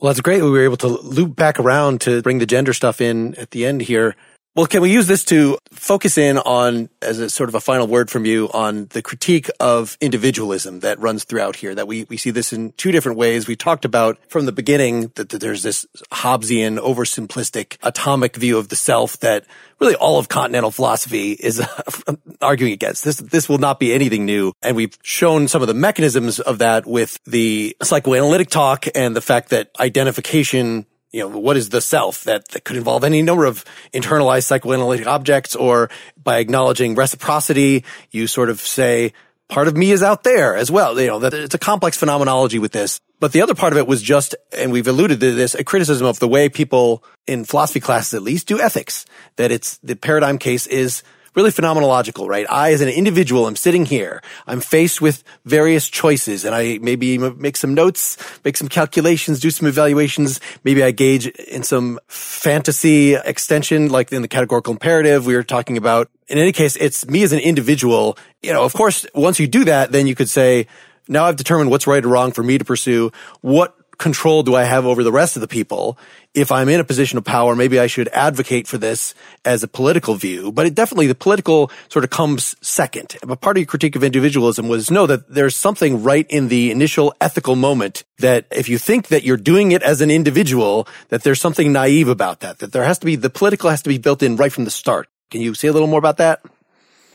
Well, that's great. We were able to loop back around to bring the gender stuff in at the end here. Well, can we use this to focus in on, as a sort of a final word from you, on the critique of individualism that runs throughout here? That we, we see this in two different ways. We talked about from the beginning that, that there's this Hobbesian, oversimplistic, atomic view of the self that really all of continental philosophy is arguing against. This, this will not be anything new. And we've shown some of the mechanisms of that with the psychoanalytic talk and the fact that identification you know, what is the self that, that could involve any number of internalized psychoanalytic objects or by acknowledging reciprocity, you sort of say, part of me is out there as well. You know, that it's a complex phenomenology with this. But the other part of it was just, and we've alluded to this, a criticism of the way people in philosophy classes at least do ethics. That it's, the paradigm case is really phenomenological, right? I, as an individual, I'm sitting here. I'm faced with various choices and I maybe make some notes, make some calculations, do some evaluations. Maybe I gauge in some fantasy extension, like in the categorical imperative we were talking about. In any case, it's me as an individual. You know, of course, once you do that, then you could say, now I've determined what's right or wrong for me to pursue. What control do I have over the rest of the people? If I'm in a position of power, maybe I should advocate for this as a political view, but it definitely the political sort of comes second. But part of your critique of individualism was know that there's something right in the initial ethical moment that if you think that you're doing it as an individual, that there's something naive about that, that there has to be, the political has to be built in right from the start. Can you say a little more about that?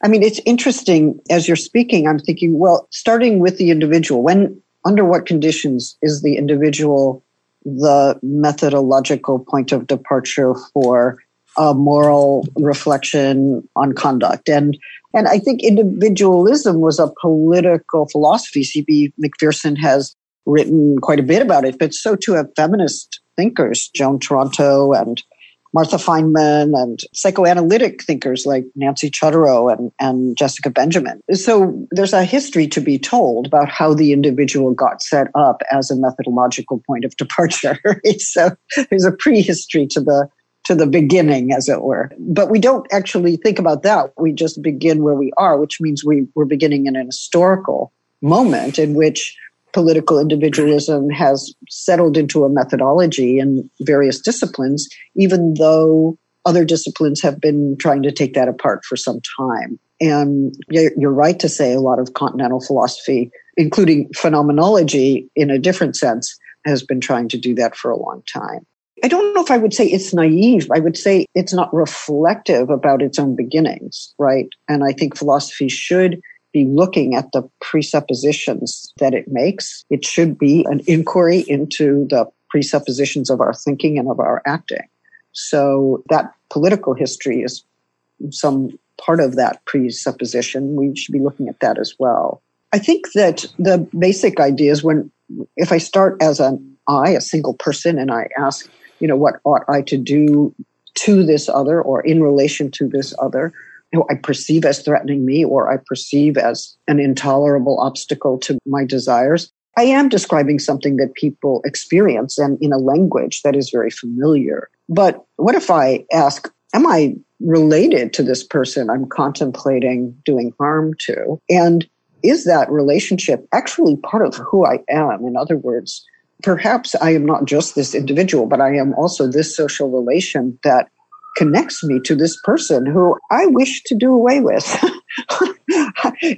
I mean, it's interesting as you're speaking. I'm thinking, well, starting with the individual, when under what conditions is the individual the methodological point of departure for a moral reflection on conduct and and I think individualism was a political philosophy. C.B. Macpherson has written quite a bit about it, but so too have feminist thinkers, Joan Tronto and Martha Fineman and psychoanalytic thinkers like Nancy Chodorow and, and Jessica Benjamin. So there's a history to be told about how the individual got set up as a methodological point of departure. so there's a prehistory to the to the beginning, as it were. But we don't actually think about that. We just begin where we are, which means we, we're beginning in an historical moment in which political individualism has settled into a methodology in various disciplines, even though other disciplines have been trying to take that apart for some time. And you're right to say a lot of continental philosophy, including phenomenology in a different sense, has been trying to do that for a long time. I don't know if I would say it's naive. I would say it's not reflective about its own beginnings, right? And I think philosophy should be looking at the presuppositions that it makes. It should be an inquiry into the presuppositions of our thinking and of our acting. So that political history is some part of that presupposition. We should be looking at that as well. I think that the basic idea is when, if I start as an I, a single person, and I ask, you know, what ought I to do to this other or in relation to this other, who I perceive as threatening me or I perceive as an intolerable obstacle to my desires. I am describing something that people experience and in a language that is very familiar. But what if I ask, am I related to this person I'm contemplating doing harm to? And is that relationship actually part of who I am? In other words, perhaps I am not just this individual, but I am also this social relation that connects me to this person who I wish to do away with.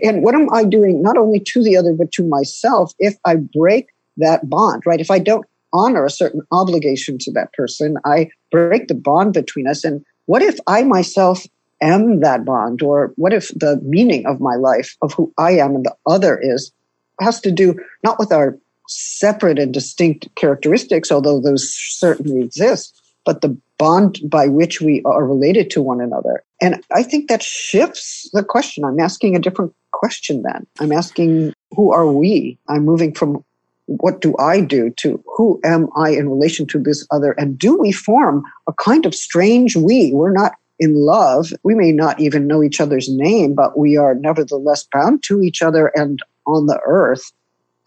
and what am I doing not only to the other, but to myself if I break that bond, right? If I don't honor a certain obligation to that person, I break the bond between us. And what if I myself am that bond? Or what if the meaning of my life, of who I am and the other is, has to do not with our separate and distinct characteristics, although those certainly exist, but the bond by which we are related to one another. And I think that shifts the question. I'm asking a different question then. I'm asking, who are we? I'm moving from what do I do to who am I in relation to this other? And do we form a kind of strange we? We're not in love. We may not even know each other's name, but we are nevertheless bound to each other and on the earth.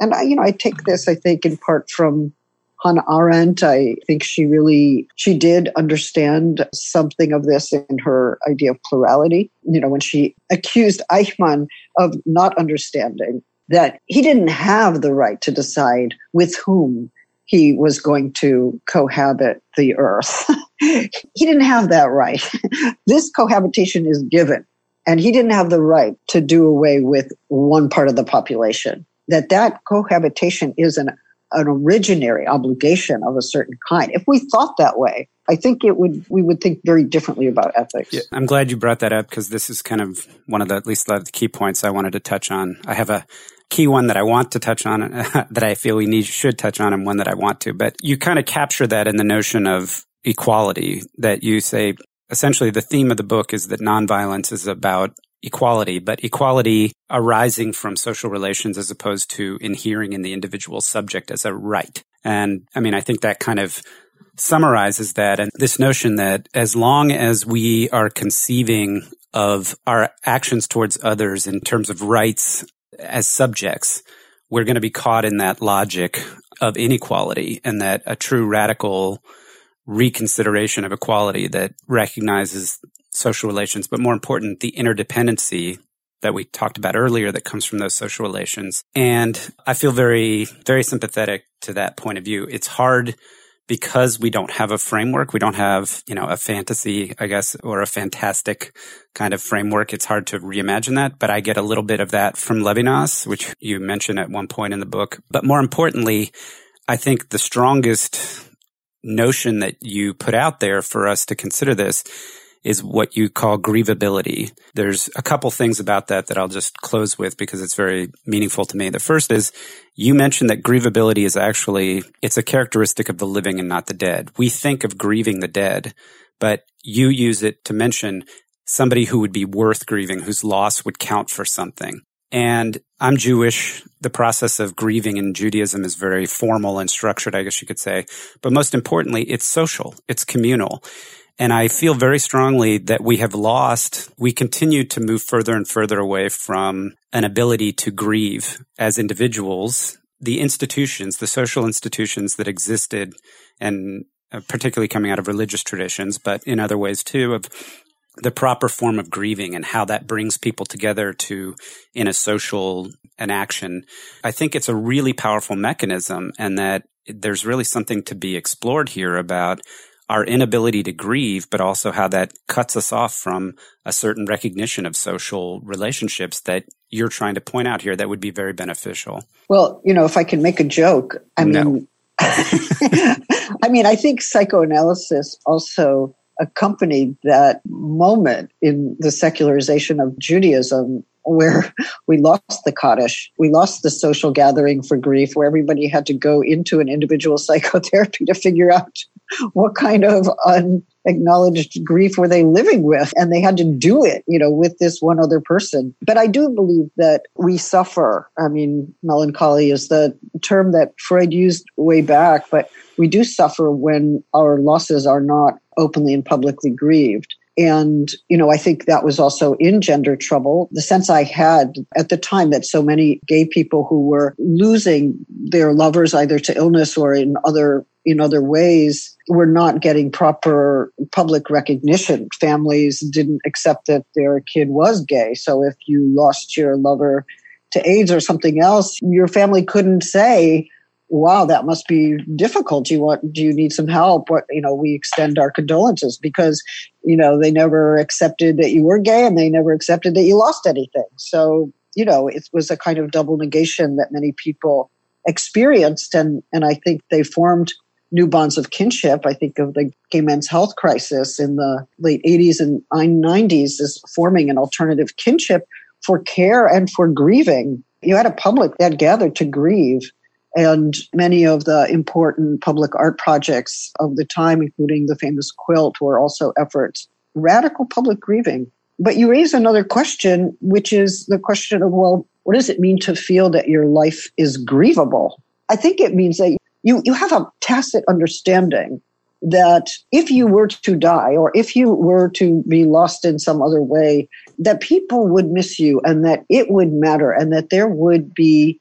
And I, you know, I take this, I think, in part from Hannah Arendt, I think she really, she did understand something of this in her idea of plurality. You know, when she accused Eichmann of not understanding that he didn't have the right to decide with whom he was going to cohabit the earth. he didn't have that right. this cohabitation is given and he didn't have the right to do away with one part of the population that that cohabitation is an an originary obligation of a certain kind. If we thought that way, I think it would we would think very differently about ethics. Yeah, I'm glad you brought that up because this is kind of one of the at least the key points I wanted to touch on. I have a key one that I want to touch on that I feel we need should touch on and one that I want to. But you kind of capture that in the notion of equality that you say essentially the theme of the book is that nonviolence is about equality, but equality arising from social relations as opposed to inhering in the individual subject as a right. And I mean, I think that kind of summarizes that and this notion that as long as we are conceiving of our actions towards others in terms of rights as subjects, we're going to be caught in that logic of inequality and that a true radical reconsideration of equality that recognizes social relations, but more important, the interdependency that we talked about earlier that comes from those social relations. And I feel very, very sympathetic to that point of view. It's hard because we don't have a framework. We don't have, you know, a fantasy, I guess, or a fantastic kind of framework. It's hard to reimagine that, but I get a little bit of that from Levinas, which you mentioned at one point in the book. But more importantly, I think the strongest notion that you put out there for us to consider this is what you call grievability. There's a couple things about that that I'll just close with because it's very meaningful to me. The first is you mentioned that grievability is actually, it's a characteristic of the living and not the dead. We think of grieving the dead, but you use it to mention somebody who would be worth grieving, whose loss would count for something. And I'm Jewish. The process of grieving in Judaism is very formal and structured, I guess you could say. But most importantly, it's social. It's communal. And I feel very strongly that we have lost, we continue to move further and further away from an ability to grieve as individuals. The institutions, the social institutions that existed and uh, particularly coming out of religious traditions, but in other ways too, of the proper form of grieving and how that brings people together to in a social an action. I think it's a really powerful mechanism and that there's really something to be explored here about our inability to grieve, but also how that cuts us off from a certain recognition of social relationships that you're trying to point out here that would be very beneficial. Well, you know, if I can make a joke, I no. mean, I mean, I think psychoanalysis also accompanied that moment in the secularization of Judaism where we lost the Kaddish, we lost the social gathering for grief, where everybody had to go into an individual psychotherapy to figure out what kind of unacknowledged grief were they living with and they had to do it you know with this one other person. But i do believe that we suffer. I mean melancholy is the term that freud used way back but we do suffer when our losses are not openly and publicly grieved and, you know, I think that was also in gender trouble. The sense I had at the time that so many gay people who were losing their lovers either to illness or in other in other ways were not getting proper public recognition. Families didn't accept that their kid was gay. So if you lost your lover to AIDS or something else, your family couldn't say, wow, that must be difficult. You want, do you need some help? What, you know, we extend our condolences because, you know, they never accepted that you were gay and they never accepted that you lost anything. So, you know, it was a kind of double negation that many people experienced. And, and I think they formed new bonds of kinship. I think of the gay men's health crisis in the late 80s and 90s as forming an alternative kinship for care and for grieving. You had a public that gathered to grieve and many of the important public art projects of the time, including the famous quilt, were also efforts. Radical public grieving. But you raise another question, which is the question of, well, what does it mean to feel that your life is grievable? I think it means that you, you have a tacit understanding that if you were to die or if you were to be lost in some other way, that people would miss you and that it would matter and that there would be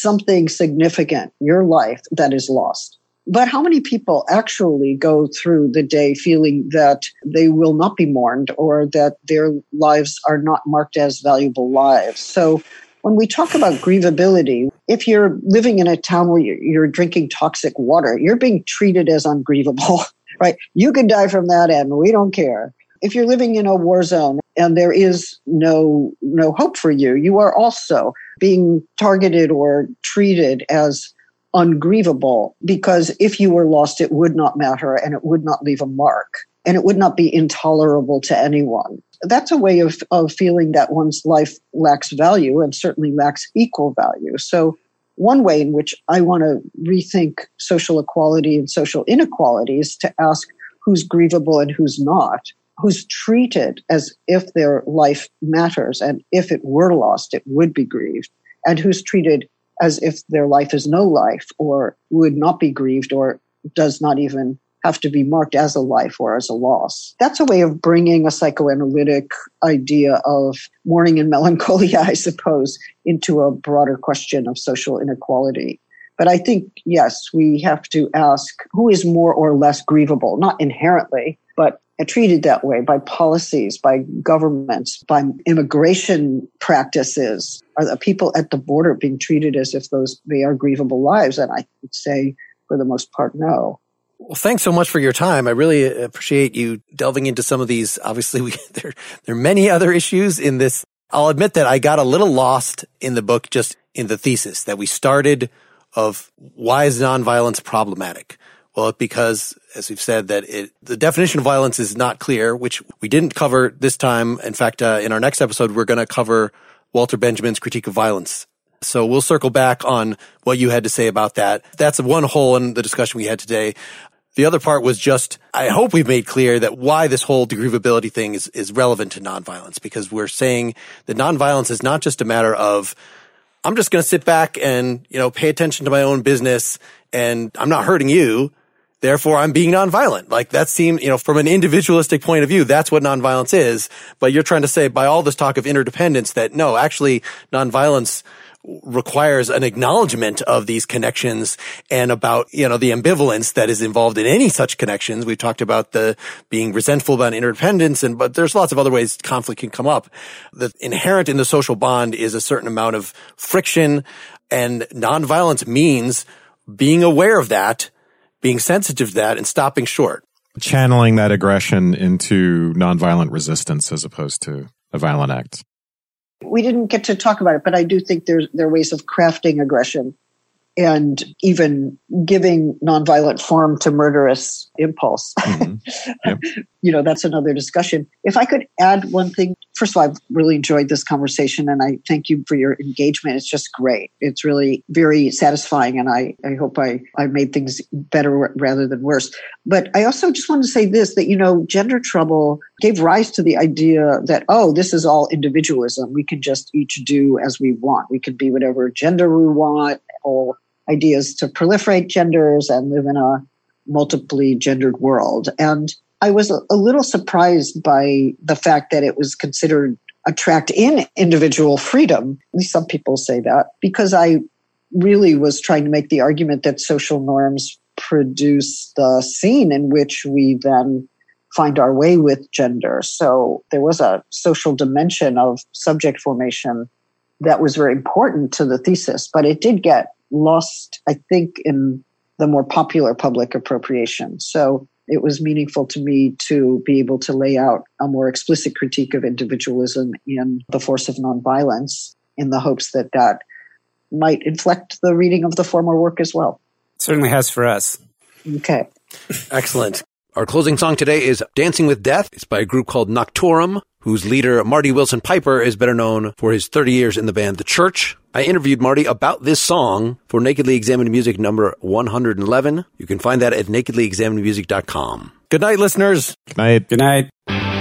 something significant, your life, that is lost. But how many people actually go through the day feeling that they will not be mourned or that their lives are not marked as valuable lives? So when we talk about grievability, if you're living in a town where you're drinking toxic water, you're being treated as ungrievable, right? You could die from that and we don't care. If you're living in a war zone and there is no, no hope for you, you are also being targeted or treated as ungrievable because if you were lost, it would not matter and it would not leave a mark and it would not be intolerable to anyone. That's a way of, of feeling that one's life lacks value and certainly lacks equal value. So, one way in which I want to rethink social equality and social inequality is to ask who's grievable and who's not. Who's treated as if their life matters and if it were lost, it would be grieved, and who's treated as if their life is no life or would not be grieved or does not even have to be marked as a life or as a loss. That's a way of bringing a psychoanalytic idea of mourning and melancholia, I suppose, into a broader question of social inequality. But I think, yes, we have to ask who is more or less grievable, not inherently, but treated that way by policies, by governments, by immigration practices. Are the people at the border being treated as if those they are grievable lives? And I would say, for the most part, no. Well, thanks so much for your time. I really appreciate you delving into some of these. Obviously, we, there, there are many other issues in this. I'll admit that I got a little lost in the book, just in the thesis that we started of why is nonviolence problematic? Well, because as we've said that it, the definition of violence is not clear, which we didn't cover this time. In fact, uh, in our next episode, we're going to cover Walter Benjamin's critique of violence. So we'll circle back on what you had to say about that. That's one hole in the discussion we had today. The other part was just, I hope we've made clear that why this whole degrievability thing is, is relevant to nonviolence because we're saying that nonviolence is not just a matter of I'm just going to sit back and, you know, pay attention to my own business and I'm not hurting you. Therefore, I'm being nonviolent. Like that seems, you know, from an individualistic point of view, that's what nonviolence is. But you're trying to say by all this talk of interdependence that no, actually nonviolence requires an acknowledgement of these connections and about, you know, the ambivalence that is involved in any such connections. We've talked about the being resentful about interdependence and, but there's lots of other ways conflict can come up. The inherent in the social bond is a certain amount of friction and nonviolence means being aware of that, being sensitive to that and stopping short. Channeling that aggression into nonviolent resistance as opposed to a violent act we didn't get to talk about it, but I do think there's there are ways of crafting aggression and even giving nonviolent form to murderous impulse. Mm-hmm. Yep. you know, that's another discussion. If I could add one thing, first of all, I've really enjoyed this conversation and I thank you for your engagement. It's just great. It's really very satisfying and I, I hope I, I made things better rather than worse. But I also just want to say this, that, you know, gender trouble gave rise to the idea that, oh, this is all individualism. We can just each do as we want. We can be whatever gender we want or ideas to proliferate genders and live in a multiply gendered world. And I was a, little surprised by the fact that it was considered a tract in individual freedom. At least some people say that because I really was trying to make the argument that social norms produce the scene in which we then find our way with gender. So there was a social dimension of subject formation that was very important to the thesis, but it did get lost, I think, in the more popular public appropriation. So it was meaningful to me to be able to lay out a more explicit critique of individualism in the force of nonviolence in the hopes that that might inflect the reading of the former work as well. certainly has for us. Okay. Excellent. Our closing song today is Dancing with Death. It's by a group called Noctorum, whose leader, Marty Willson-Piper, is better known for his 30 years in the band The Church. I interviewed Marty about this song for Nakedly Examined Music number 111. You can find that at nakedlyexaminedmusic.com. Good night, listeners. Good night. Good night.